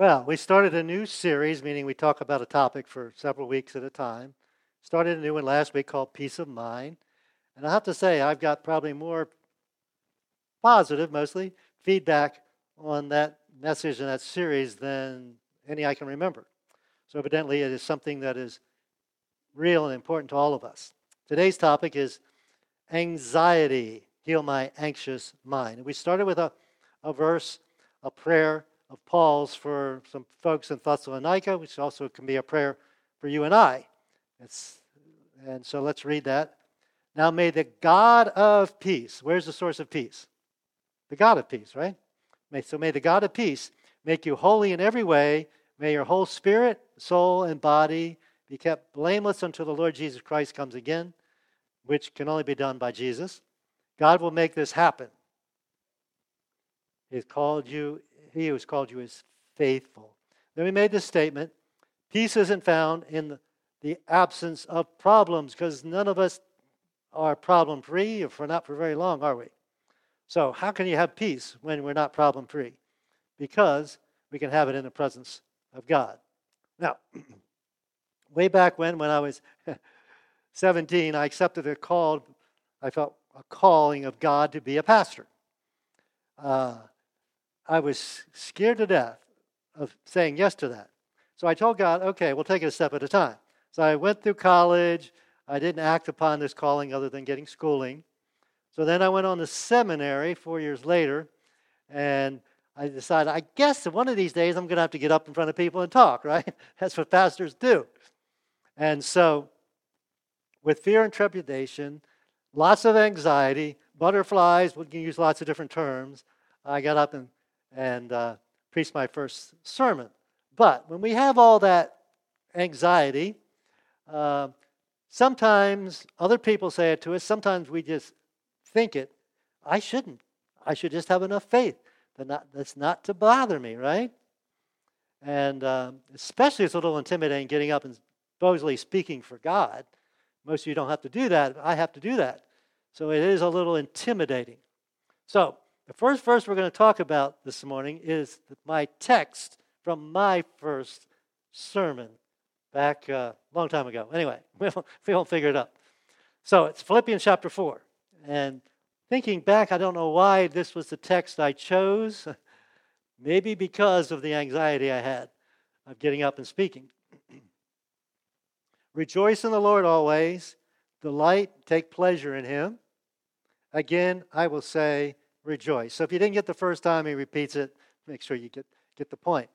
Well, we started a new series, meaning we talk about a topic for several weeks at a time. Started a new one last week called Peace of Mind. And I have to say, I've got probably more positive, mostly, feedback on that message and that series than any I can remember. So, evidently, it is something that is real and important to all of us. Today's topic is anxiety. Heal my anxious mind. And we started with a, a verse, a prayer of Paul's for some folks in Thessalonica, which also can be a prayer for you and I. It's, and so let's read that. Now may the God of peace, where's the source of peace? The God of peace, right? May, so may the God of peace make you holy in every way. May your whole spirit, soul, and body be kept blameless until the Lord Jesus Christ comes again, which can only be done by Jesus. God will make this happen. He's called you he who has called you is faithful. Then we made this statement peace isn't found in the, absence of problems because none of us are problem free if we're not for very long, are we? So, how can you have peace when we're not problem free? Because we can have it in the presence of God. Now, way back when, when I was 17, I accepted a call, I felt a calling of God to be a pastor. Uh, I was scared to death of saying yes to that. So I told God, okay, we'll take it a step at a time. So I went through college. I didn't act upon this calling other than getting schooling. So then I went on to seminary four years later, and I decided, I guess one of these days I'm going to have to get up in front of people and talk, right? That's what pastors do. And so, with fear and trepidation, lots of anxiety, butterflies, we can use lots of different terms, I got up and and uh, preached my first sermon. But when we have all that anxiety, uh, sometimes other people say it to us, sometimes we just think it. I shouldn't. I should just have enough faith that not, that's not to bother me, right? And um, especially it's a little intimidating getting up and supposedly speaking for God. Most of you don't have to do that. I have to do that. So it is a little intimidating. So the first verse we're going to talk about this morning is my text from my first sermon back a uh, long time ago. Anyway, we won't, we won't figure it out. So it's Philippians chapter 4. And thinking back, I don't know why this was the text I chose. Maybe because of the anxiety I had of getting up and speaking. Rejoice in the Lord always. Delight, take pleasure in Him. Again, I will say, rejoice. So if you didn't get the first time, he repeats it. Make sure you get, get the point.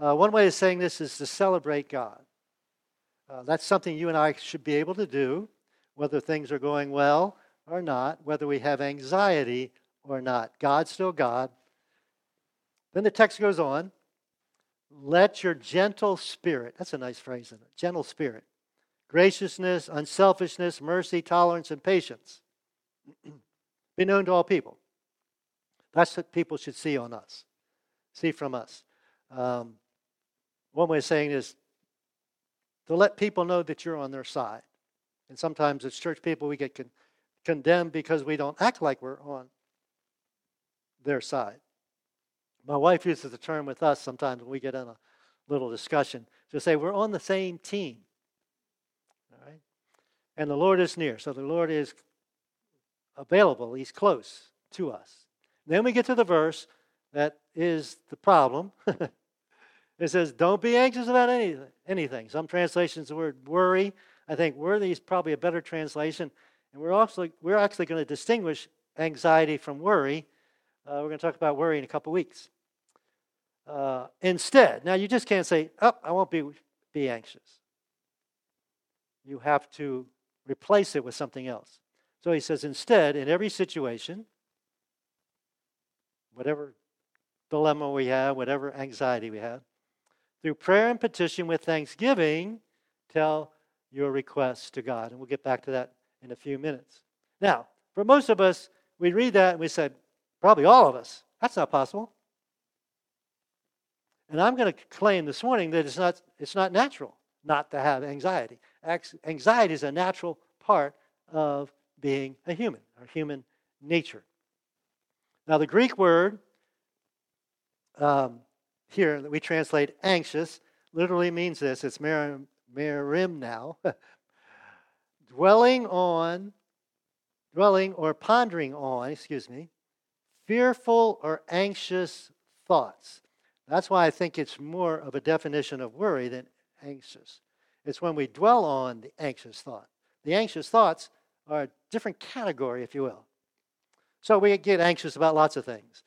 Uh, one way of saying this is to celebrate God. Uh, that's something you and I should be able to do, whether things are going well or not, whether we have anxiety or not. God's still God. Then the text goes on let your gentle spirit, that's a nice phrase, isn't it? Gentle spirit, graciousness, unselfishness, mercy, tolerance, and patience be known to all people. That's what people should see on us, see from us. Um, one way of saying is to let people know that you're on their side. And sometimes as church people, we get con- condemned because we don't act like we're on their side. My wife uses the term with us sometimes when we get in a little discussion to say we're on the same team. All right? And the Lord is near. So the Lord is available, He's close to us. Then we get to the verse that is the problem. it says, Don't be anxious about anything. anything. Some translations, the word worry. I think worthy is probably a better translation. And we're, also, we're actually going to distinguish anxiety from worry. Uh, we're going to talk about worry in a couple weeks. Uh, instead, now you just can't say, Oh, I won't be, be anxious. You have to replace it with something else. So he says, Instead, in every situation, whatever dilemma we have, whatever anxiety we have, through prayer and petition with thanksgiving, tell your requests to God. And we'll get back to that in a few minutes. Now, for most of us, we read that and we say, probably all of us, that's not possible. And I'm going to claim this morning that it's not, it's not natural not to have anxiety. Anxiety is a natural part of being a human, our human nature. Now, the Greek word um, here that we translate anxious literally means this it's merim, merimnao. dwelling on, dwelling or pondering on, excuse me, fearful or anxious thoughts. That's why I think it's more of a definition of worry than anxious. It's when we dwell on the anxious thought. The anxious thoughts are a different category, if you will. So we get anxious about lots of things.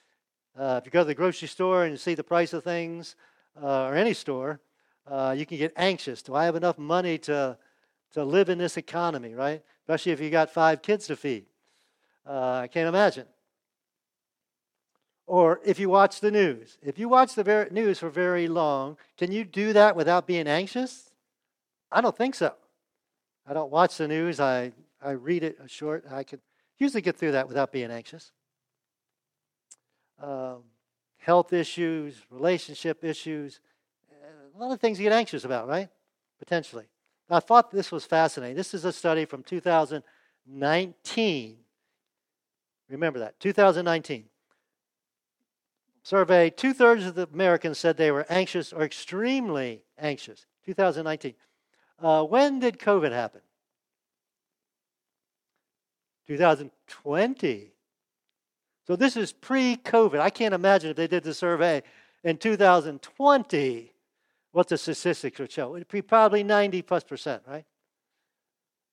Uh, if you go to the grocery store and you see the price of things, uh, or any store, uh, you can get anxious. Do I have enough money to, to live in this economy, right? Especially if you got five kids to feed. Uh, I can't imagine. Or if you watch the news. If you watch the news for very long, can you do that without being anxious? I don't think so. I don't watch the news. I, I read it short. I can usually get through that without being anxious. Um, health issues, relationship issues, a lot of things you get anxious about, right? Potentially. I thought this was fascinating. This is a study from 2019. Remember that, 2019. Survey two thirds of the Americans said they were anxious or extremely anxious. 2019. Uh, when did COVID happen? 2020. So this is pre COVID. I can't imagine if they did the survey in 2020 what the statistics would show. It'd be probably 90 plus percent, right?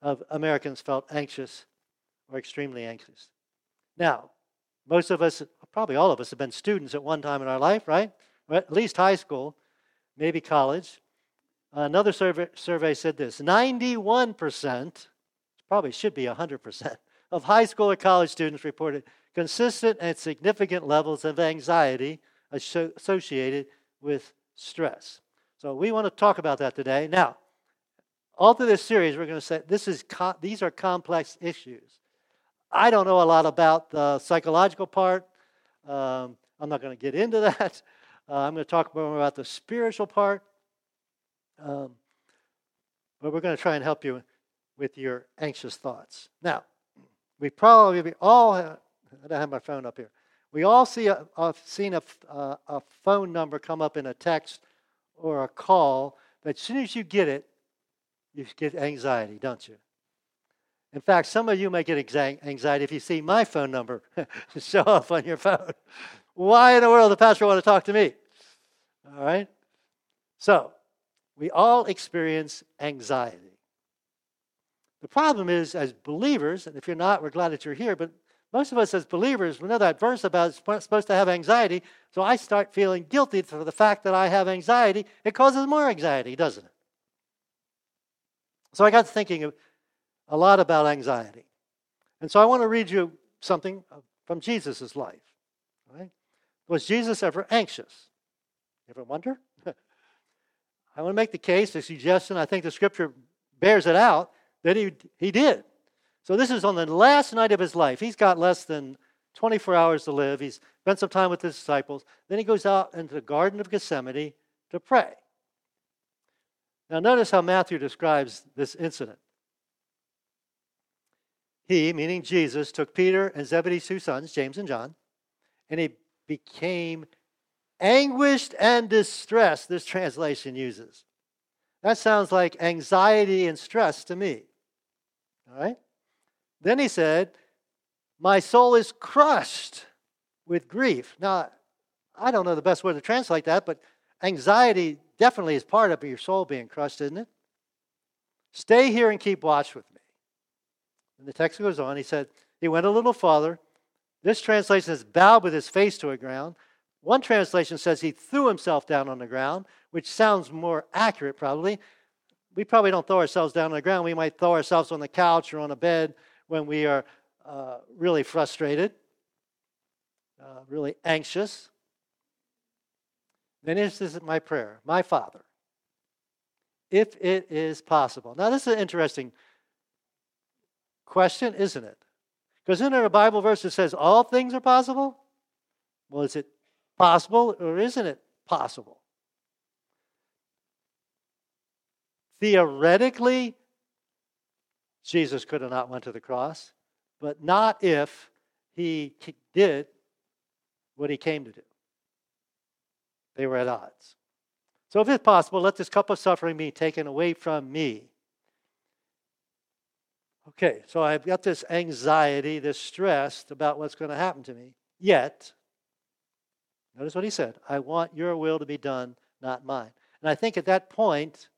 Of Americans felt anxious or extremely anxious. Now, most of us, probably all of us, have been students at one time in our life, right? At least high school, maybe college. Another survey, survey said this 91%, probably should be 100%, of high school or college students reported consistent and significant levels of anxiety associated with stress. So we want to talk about that today. Now, all through this series, we're going to say this is these are complex issues. I don't know a lot about the psychological part. Um, I'm not going to get into that. Uh, I'm going to talk more about the spiritual part. Um, but we're going to try and help you with your anxious thoughts. Now, we probably all have, I don't have my phone up here. We all see a, seen a, a phone number come up in a text or a call that as soon as you get it, you get anxiety, don't you? In fact, some of you may get anxiety if you see my phone number show up on your phone. Why in the world the pastor want to talk to me? All right? So, we all experience anxiety. The problem is, as believers, and if you're not, we're glad that you're here, but most of us as believers, we know that verse about supposed to have anxiety, so I start feeling guilty for the fact that I have anxiety. It causes more anxiety, doesn't it? So I got thinking a lot about anxiety. And so I want to read you something from Jesus' life. Right? Was Jesus ever anxious? You ever wonder? I want to make the case, the suggestion, I think the scripture bears it out, that he, he did. So this is on the last night of his life. He's got less than 24 hours to live. He's spent some time with his disciples. Then he goes out into the Garden of Gethsemane to pray. Now, notice how Matthew describes this incident. He, meaning Jesus, took Peter and Zebedee's two sons, James and John, and he became anguished and distressed, this translation uses. That sounds like anxiety and stress to me. All right? Then he said, My soul is crushed with grief. Now, I don't know the best way to translate that, but anxiety definitely is part of your soul being crushed, isn't it? Stay here and keep watch with me. And the text goes on. He said, He went a little farther. This translation says, bowed with his face to the ground. One translation says he threw himself down on the ground, which sounds more accurate, probably. We probably don't throw ourselves down on the ground. We might throw ourselves on the couch or on a bed when we are uh, really frustrated, uh, really anxious, then this is my prayer, my Father, if it is possible. Now, this is an interesting question, isn't it? Because in a Bible verse that says all things are possible? Well, is it possible or isn't it possible? Theoretically, Jesus could have not went to the cross, but not if he did what he came to do. They were at odds. So, if it's possible, let this cup of suffering be taken away from me. Okay, so I've got this anxiety, this stress about what's going to happen to me. Yet, notice what he said I want your will to be done, not mine. And I think at that point,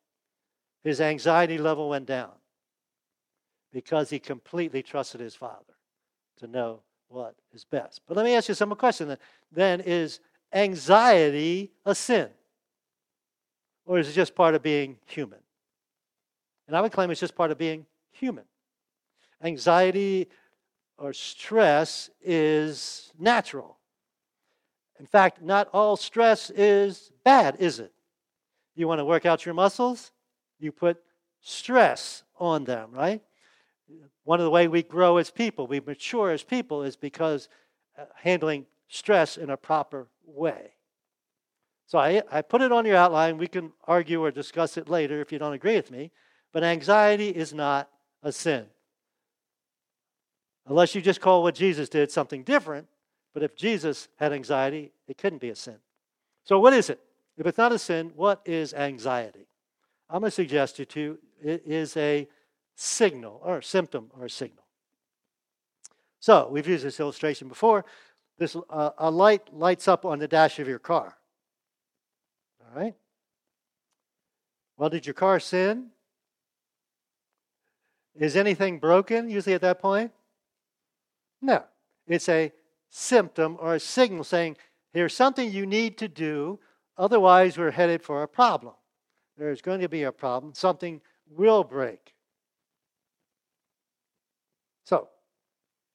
his anxiety level went down because he completely trusted his father to know what is best. But let me ask you some question then. Then is anxiety a sin? Or is it just part of being human? And I would claim it's just part of being human. Anxiety or stress is natural. In fact, not all stress is bad, is it? You want to work out your muscles? You put stress on them, right? One of the way we grow as people, we mature as people, is because uh, handling stress in a proper way. So I, I put it on your outline. We can argue or discuss it later if you don't agree with me. But anxiety is not a sin. Unless you just call what Jesus did something different. But if Jesus had anxiety, it couldn't be a sin. So, what is it? If it's not a sin, what is anxiety? I'm going to suggest to you it is a signal or a symptom or a signal. So, we've used this illustration before. This uh, a light lights up on the dash of your car. All right? Well, did your car sin? Is anything broken usually at that point? No. It's a symptom or a signal saying, here's something you need to do, otherwise, we're headed for a problem. There's going to be a problem. Something will break. So,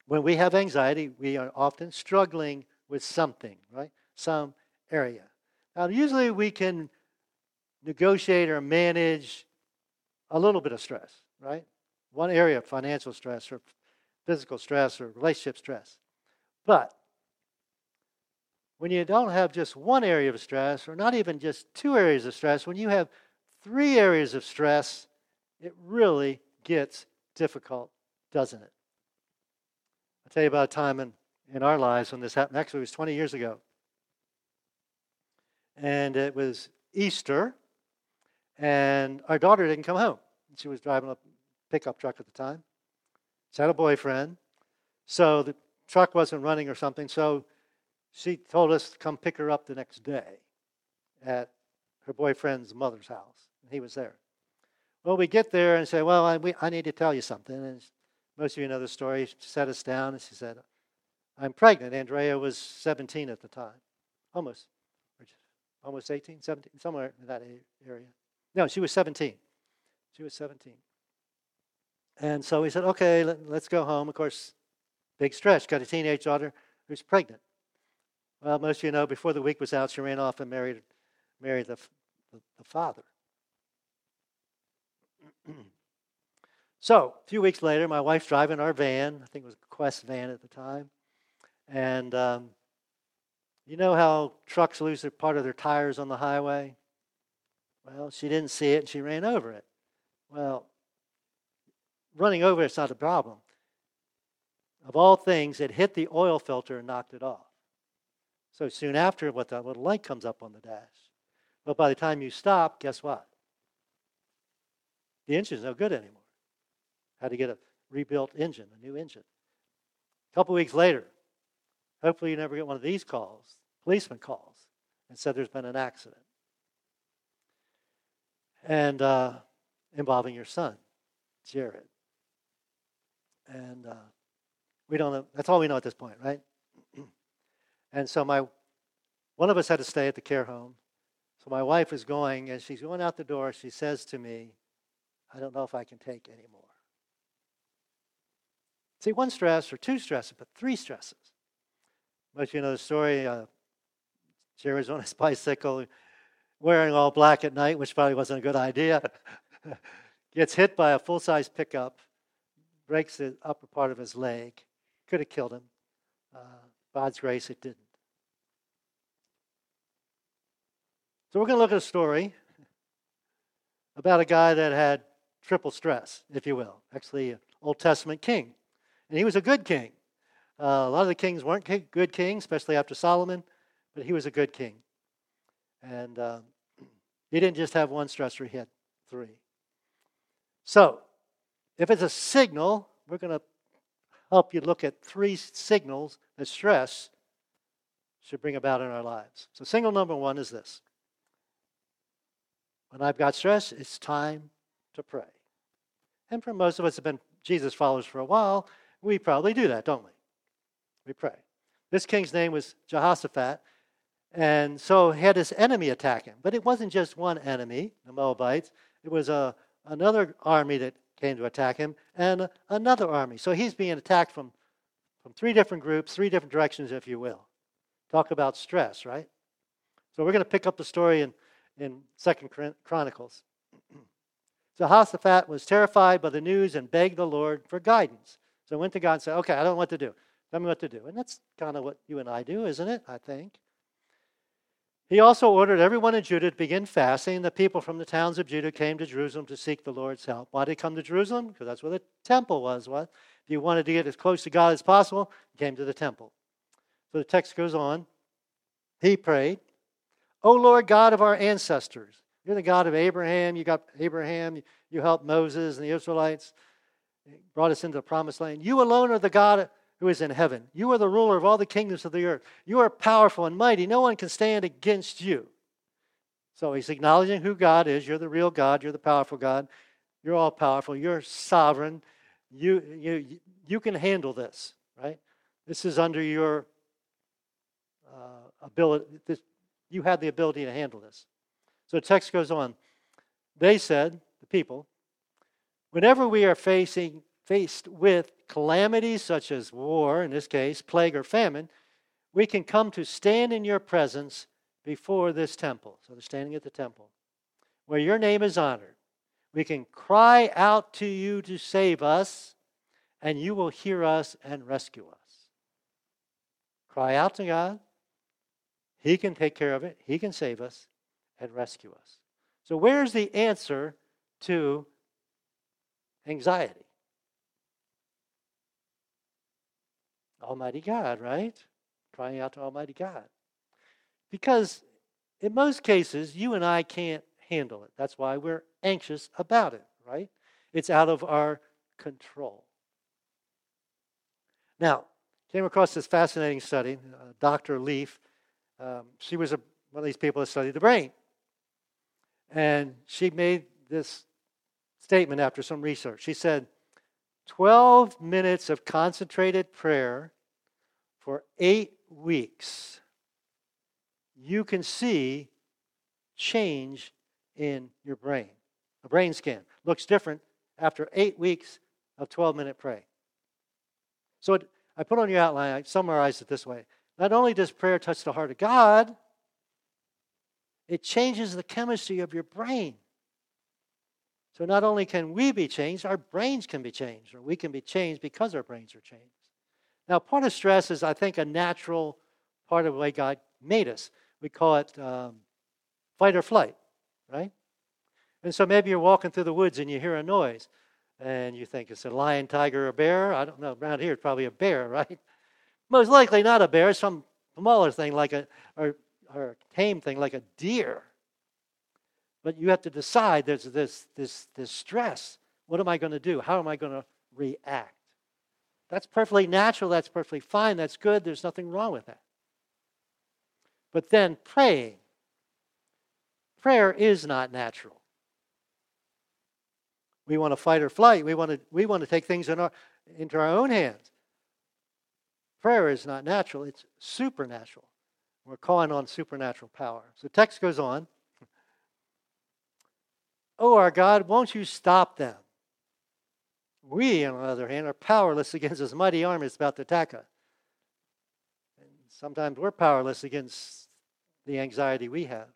when we have anxiety, we are often struggling with something, right? Some area. Now, usually we can negotiate or manage a little bit of stress, right? One area of financial stress or physical stress or relationship stress. But when you don't have just one area of stress or not even just two areas of stress, when you have three areas of stress, it really gets difficult, doesn't it? I'll tell you about a time in, in our lives when this happened. Actually, it was 20 years ago. And it was Easter, and our daughter didn't come home. She was driving a pickup truck at the time. She had a boyfriend. So the truck wasn't running or something. So she told us to come pick her up the next day at her boyfriend's mother's house. He was there. Well, we get there and say, Well, I, we, I need to tell you something. And most of you know the story. She sat us down and she said, I'm pregnant. Andrea was 17 at the time. Almost. Almost 18, 17, somewhere in that area. No, she was 17. She was 17. And so we said, okay, let, us go home. Of course, big stretch. Got a teenage daughter who's pregnant. Well, most of you know, before the week was out, she ran off and married, married the, the, the father. so, a few weeks later, my wife's driving our van. I think it was a Quest van at the time. And um, you know how trucks lose their part of their tires on the highway? Well, she didn't see it and she ran over it. Well, running over it's not a problem. Of all things, it hit the oil filter and knocked it off. So soon after, what that little light comes up on the dash. But by the time you stop, guess what? The engine's no good anymore. Had to get a rebuilt engine, a new engine. A couple weeks later, hopefully you never get one of these calls, policeman calls, and said there's been an accident. And uh, involving your son, Jared. And uh, we don't know. That's all we know at this point, right? and so my one of us had to stay at the care home. So my wife is going, and she's going out the door. She says to me, I don't know if I can take anymore. See, one stress or two stresses, but three stresses. Most you know the story. Uh, Jerry's on his bicycle, wearing all black at night, which probably wasn't a good idea. Gets hit by a full size pickup breaks the upper part of his leg. Could have killed him. Uh, God's grace, it didn't. So we're going to look at a story about a guy that had triple stress, if you will. Actually, Old Testament king. And he was a good king. Uh, a lot of the kings weren't good kings, especially after Solomon, but he was a good king. And um, he didn't just have one stressor, he had three. So, if it's a signal, we're going to help you look at three signals that stress should bring about in our lives. So, signal number one is this when I've got stress, it's time to pray. And for most of us have been Jesus followers for a while, we probably do that, don't we? We pray. This king's name was Jehoshaphat, and so he had his enemy attack him. But it wasn't just one enemy, the Moabites. It was a, uh, another army that came to attack him, and another army. So he's being attacked from, from three different groups, three different directions, if you will. Talk about stress, right? So we're going to pick up the story in, in Second Chronicles. Jehoshaphat was terrified by the news and begged the Lord for guidance. So went to God and said, Okay, I don't know what to do. Tell me what to do. And that's kind of what you and I do, isn't it? I think. He also ordered everyone in Judah to begin fasting. The people from the towns of Judah came to Jerusalem to seek the Lord's help. Why did they come to Jerusalem? Because that's where the temple was. What? If you wanted to get as close to God as possible, you came to the temple. So the text goes on. He prayed, O Lord God of our ancestors, you're the God of Abraham. You got Abraham. You helped Moses and the Israelites. Brought us into the promised land. You alone are the God who is in heaven. You are the ruler of all the kingdoms of the earth. You are powerful and mighty. No one can stand against you. So he's acknowledging who God is. You're the real God. You're the powerful God. You're all powerful. You're sovereign. You, you, you can handle this, right? This is under your uh, ability. This, you have the ability to handle this. So the text goes on. They said, the people, whenever we are facing faced with calamities such as war, in this case, plague or famine, we can come to stand in your presence before this temple. So they're standing at the temple, where your name is honored. We can cry out to you to save us, and you will hear us and rescue us. Cry out to God. He can take care of it, He can save us, and rescue us. So, where's the answer to anxiety? Almighty God, right? Crying out to Almighty God. Because in most cases, you and I can't handle it. That's why we're anxious about it, right? It's out of our control. Now, came across this fascinating study. Uh, Dr. Leaf, um, she was a, one of these people that studied the brain. And she made this statement after some research. She said, 12 minutes of concentrated prayer for eight weeks, you can see change in your brain. A brain scan looks different after eight weeks of 12 minute pray. So it, I put on your outline, I summarized it this way. Not only does prayer touch the heart of God, it changes the chemistry of your brain. So not only can we be changed, our brains can be changed, or we can be changed because our brains are changed. Now, part of stress is, I think, a natural part of the way God made us. We call it um, fight or flight, right? And so maybe you're walking through the woods and you hear a noise, and you think it's a lion, tiger, or bear. I don't know. Around here, it's probably a bear, right? Most likely not a bear. Some smaller thing like a or or a tame thing like a deer. But you have to decide there's this, this, this stress. What am I going to do? How am I going to react? That's perfectly natural. That's perfectly fine. That's good. There's nothing wrong with that. But then praying. Prayer is not natural. We want to fight or flight. We want to, we want to take things in our, into our own hands. Prayer is not natural, it's supernatural. We're calling on supernatural power. So the text goes on. Oh, our God, won't you stop them? We, on the other hand, are powerless against this mighty army that's about to attack us. And sometimes we're powerless against the anxiety we have.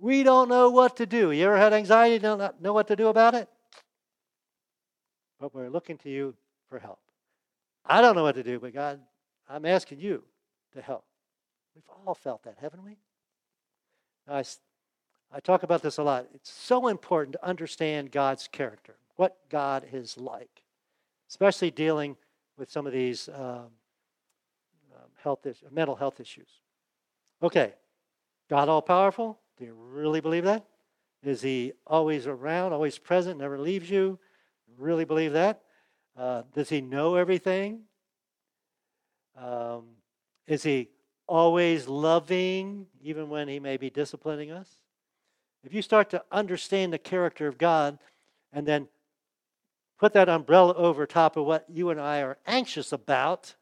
We don't know what to do. You ever had anxiety, don't know what to do about it? But we're looking to you for help. I don't know what to do, but God, I'm asking you to help. We've all felt that, haven't we? I, I talk about this a lot. It's so important to understand God's character, what God is like, especially dealing with some of these um, um health mental health issues. Okay, God all powerful? Do you really believe that? Is he always around, always present, never leaves you? Really believe that? Uh, does he know everything? Um, is he always loving, even when he may be disciplining us? If you start to understand the character of God and then put that umbrella over top of what you and I are anxious about,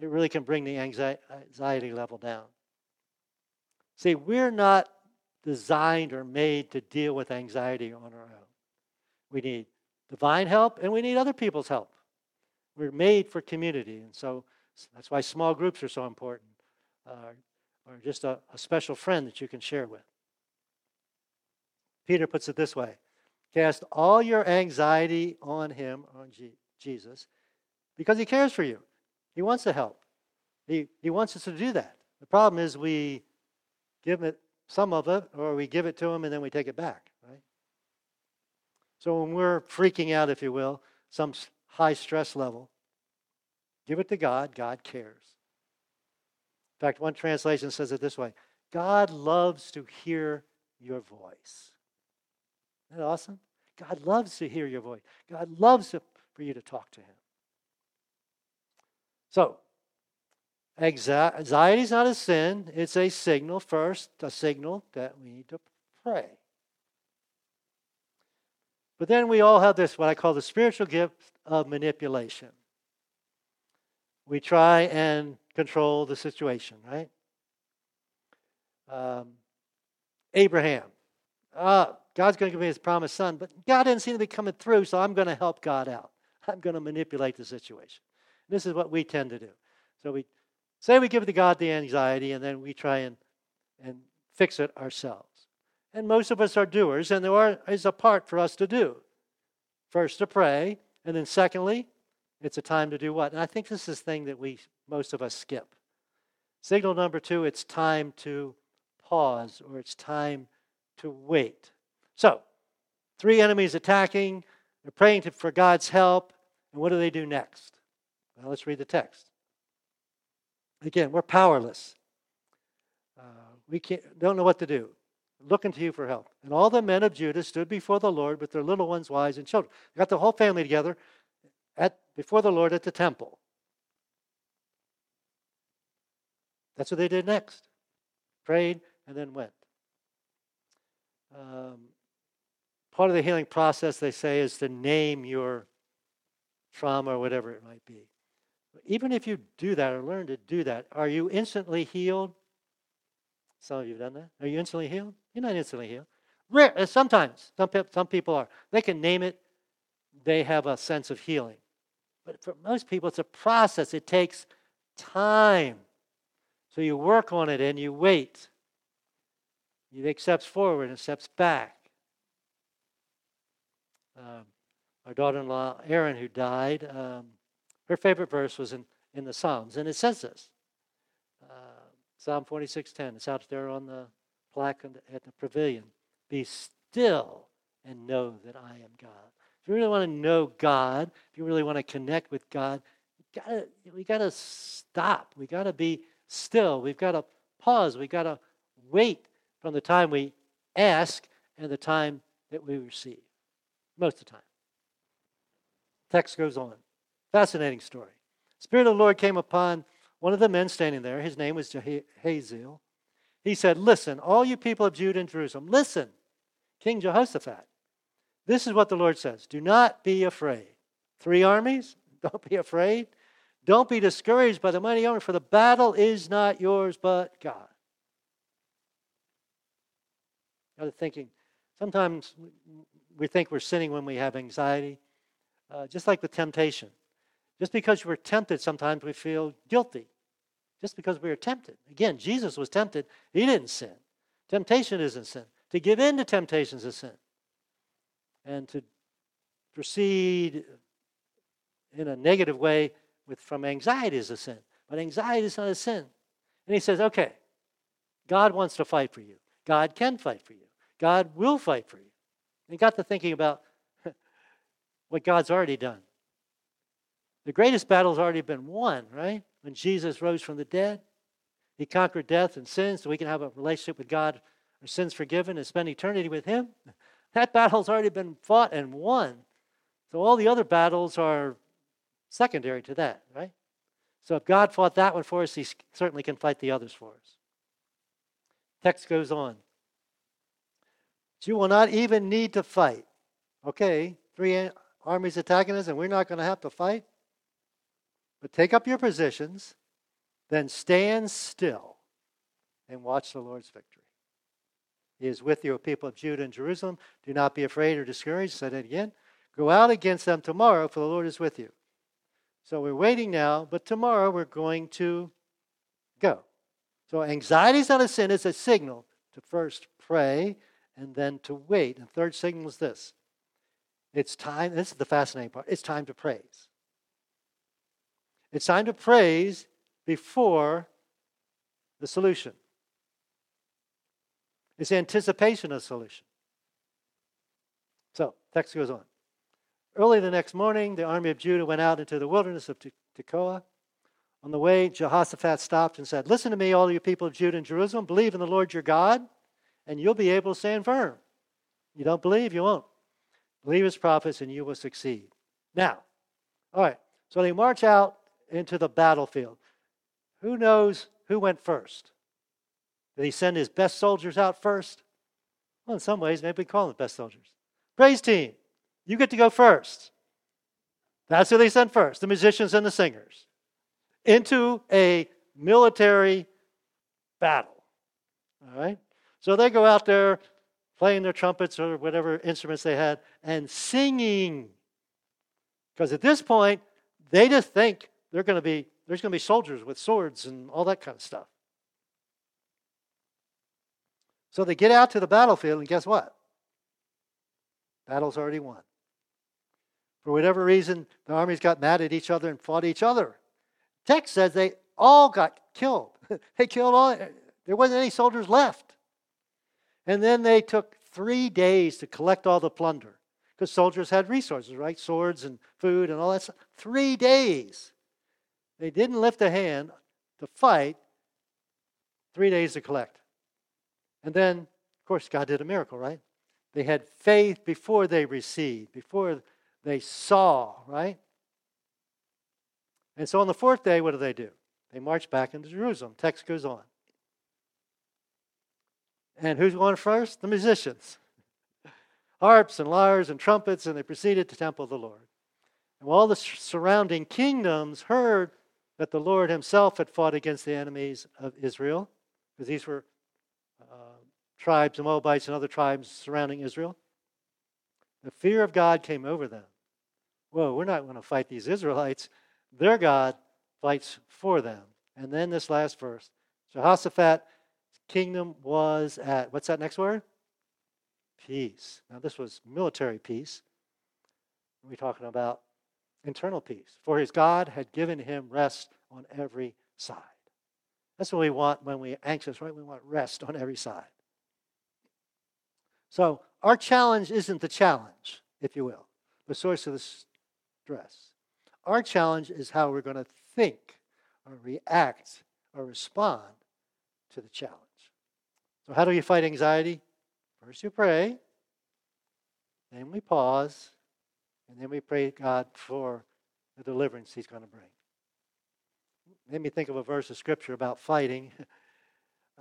it really can bring the anxiety level down. See, we're not designed or made to deal with anxiety on our own. We need divine help and we need other people's help. We're made for community, and so that's why small groups are so important, uh, or just a, a special friend that you can share with. Peter puts it this way Cast all your anxiety on him, on G- Jesus, because he cares for you. He wants to help. He, he wants us to do that. The problem is we give it some of it, or we give it to him and then we take it back, right? So when we're freaking out, if you will, some high stress level, give it to God. God cares. In fact, one translation says it this way God loves to hear your voice. Isn't that awesome? God loves to hear your voice. God loves for you to talk to Him. So, Anxiety is not a sin, it's a signal, first, a signal that we need to pray. But then we all have this, what I call the spiritual gift of manipulation. We try and control the situation, right? Um, Abraham. Uh, God's going to give me his promised son, but God didn't seem to be coming through, so I'm going to help God out. I'm going to manipulate the situation. This is what we tend to do. So we Say we give to God the anxiety and then we try and, and fix it ourselves. And most of us are doers, and there is a part for us to do. First, to pray, and then secondly, it's a time to do what? And I think this is the thing that we most of us skip. Signal number two, it's time to pause or it's time to wait. So, three enemies attacking, they're praying to, for God's help, and what do they do next? Well, let's read the text. Again, we're powerless. Uh, we can't, don't know what to do. Looking to you for help. And all the men of Judah stood before the Lord with their little ones, wives, and children. They got the whole family together at, before the Lord at the temple. That's what they did next. Prayed and then went. Um, part of the healing process, they say, is to name your trauma or whatever it might be. Even if you do that or learn to do that, are you instantly healed? Some of you have done that. Are you instantly healed? You're not instantly healed. Rare, uh, sometimes, some, some people are. They can name it, they have a sense of healing. But for most people, it's a process. It takes time. So you work on it and you wait. You take forward and steps back. Um, our daughter in law, Erin, who died, um, her favorite verse was in, in the Psalms, and it says this. Uh, Psalm 46:10. It's out there on the plaque at the pavilion. Be still and know that I am God. If you really want to know God, if you really want to connect with God, we got to stop. We got to be still. We've got to pause. We got to wait from the time we ask and the time that we receive. Most of the time. Text goes on. Fascinating story. Spirit of the Lord came upon one of the men standing there. His name was Jahaziel. He said, Listen, all you people of Judah and Jerusalem, listen, King Jehoshaphat. This is what the Lord says Do not be afraid. Three armies, don't be afraid. Don't be discouraged by the mighty army, for the battle is not yours, but God. Other thinking, sometimes we think we're sinning when we have anxiety, uh, just like the temptation. Just because we're tempted, sometimes we feel guilty. Just because we are tempted. Again, Jesus was tempted, he didn't sin. Temptation isn't sin. To give in to temptations is sin. And to proceed in a negative way with from anxiety is a sin. But anxiety is not a sin. And he says, okay, God wants to fight for you. God can fight for you. God will fight for you. And got to thinking about what God's already done. The greatest battle has already been won, right? When Jesus rose from the dead. He conquered death and sin so we can have a relationship with God, our sins forgiven, and spend eternity with Him. That battle's already been fought and won. So all the other battles are secondary to that, right? So if God fought that one for us, He certainly can fight the others for us. Text goes on. You will not even need to fight. Okay, three armies attacking us, and we're not going to have to fight. But take up your positions, then stand still and watch the Lord's victory. He is with you, people of Judah and Jerusalem. Do not be afraid or discouraged. Said it again. Go out against them tomorrow, for the Lord is with you. So we're waiting now, but tomorrow we're going to go. So anxiety is not a sin, it's a signal to first pray and then to wait. And third signal is this it's time, this is the fascinating part, it's time to praise. It's time to praise before the solution. It's anticipation of solution. So, text goes on. Early the next morning, the army of Judah went out into the wilderness of Tekoa. On the way, Jehoshaphat stopped and said, Listen to me, all you people of Judah and Jerusalem. Believe in the Lord your God, and you'll be able to stand firm. You don't believe, you won't. Believe his prophets, and you will succeed. Now, all right, so they march out into the battlefield. Who knows who went first? Did he send his best soldiers out first? Well, in some ways, maybe we call them the best soldiers. Praise team, you get to go first. That's who they sent first the musicians and the singers into a military battle. All right? So they go out there playing their trumpets or whatever instruments they had and singing. Because at this point, they just think they're going to be there's going to be soldiers with swords and all that kind of stuff. So they get out to the battlefield, and guess what? Battle's already won. For whatever reason, the armies got mad at each other and fought each other. Text says they all got killed. they killed all, there wasn't any soldiers left. And then they took three days to collect all the plunder because soldiers had resources, right? Swords and food and all that stuff. Three days. They didn't lift a hand to fight, three days to collect. And then, of course, God did a miracle, right? They had faith before they received, before they saw, right? And so on the fourth day, what do they do? They march back into Jerusalem. Text goes on. And who's going first? The musicians. Harps and lyres and trumpets, and they proceeded to temple of the Lord. And all the surrounding kingdoms heard that the Lord himself had fought against the enemies of Israel, because these were uh, tribes, the Moabites and other tribes surrounding Israel. The fear of God came over them. Whoa, we're not going to fight these Israelites. Their God fights for them. And then this last verse Jehoshaphat's kingdom was at, what's that next word? Peace. Now, this was military peace. We're talking about internal peace. For his God had given him rest on every side. That's what we want when we're anxious, right? We want rest on every side. So, our challenge isn't the challenge, if you will, the source of the stress. Our challenge is how we're going to think or react or respond to the challenge. So, how do you fight anxiety? First, you pray, then we pause, and then we pray God for the deliverance He's going to bring. Made me think of a verse of Scripture about fighting.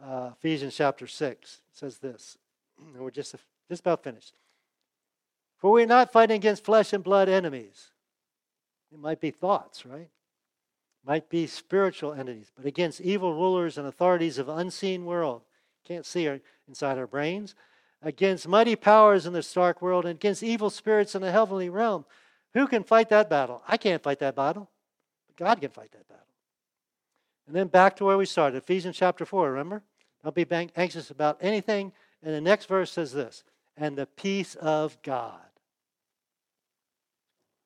Uh, Ephesians chapter 6 says this, and we're just, just about finished. For we're not fighting against flesh and blood enemies. It might be thoughts, right? It Might be spiritual entities, but against evil rulers and authorities of unseen world can't see our, inside our brains, against mighty powers in this dark world, and against evil spirits in the heavenly realm. Who can fight that battle? I can't fight that battle. God can fight that battle. And then back to where we started, Ephesians chapter 4, remember? Don't be anxious about anything. And the next verse says this and the peace of God.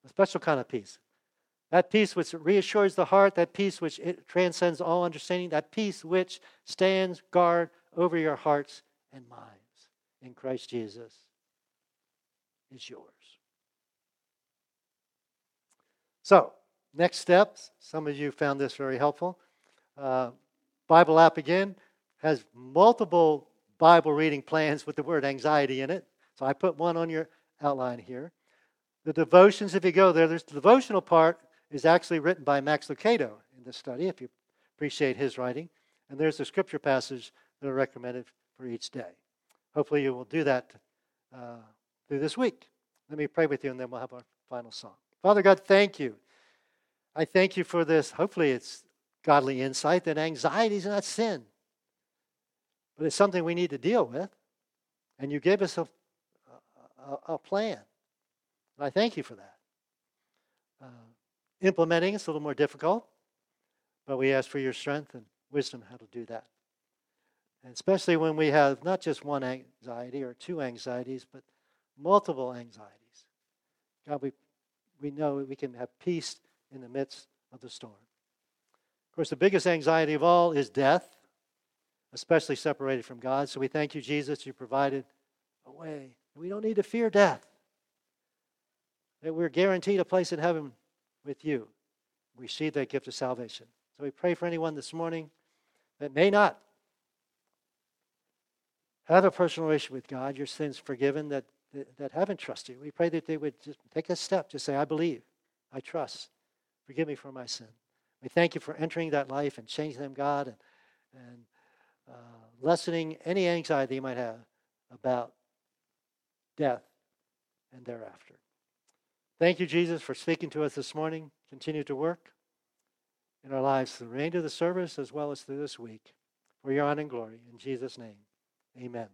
A special kind of peace. That peace which reassures the heart, that peace which transcends all understanding, that peace which stands guard over your hearts and minds in Christ Jesus is yours. So, next steps. Some of you found this very helpful. Uh, Bible app again has multiple Bible reading plans with the word anxiety in it. So I put one on your outline here. The devotions, if you go there, there's the devotional part is actually written by Max Lucado in this study, if you appreciate his writing. And there's the scripture passage that are recommended for each day. Hopefully, you will do that uh, through this week. Let me pray with you, and then we'll have our final song. Father God, thank you. I thank you for this. Hopefully, it's godly insight that anxiety is not sin, but it's something we need to deal with. And you gave us a, a, a plan. And I thank you for that. Uh, implementing is a little more difficult, but we ask for your strength and wisdom how to do that. And especially when we have not just one anxiety or two anxieties, but multiple anxieties. God, we, we know we can have peace in the midst of the storm. Of course, the biggest anxiety of all is death, especially separated from God. So we thank you, Jesus, you provided a way. We don't need to fear death, that we're guaranteed a place in heaven with you. We receive that gift of salvation. So we pray for anyone this morning that may not have a personal relationship with God, your sins forgiven, that, that haven't trusted. We pray that they would just take a step, just say, I believe, I trust. Forgive me for my sin. We thank you for entering that life and changing them, God, and, and uh, lessening any anxiety you might have about death and thereafter. Thank you, Jesus, for speaking to us this morning. Continue to work in our lives through the remainder of the service as well as through this week for your honor and glory. In Jesus' name, amen.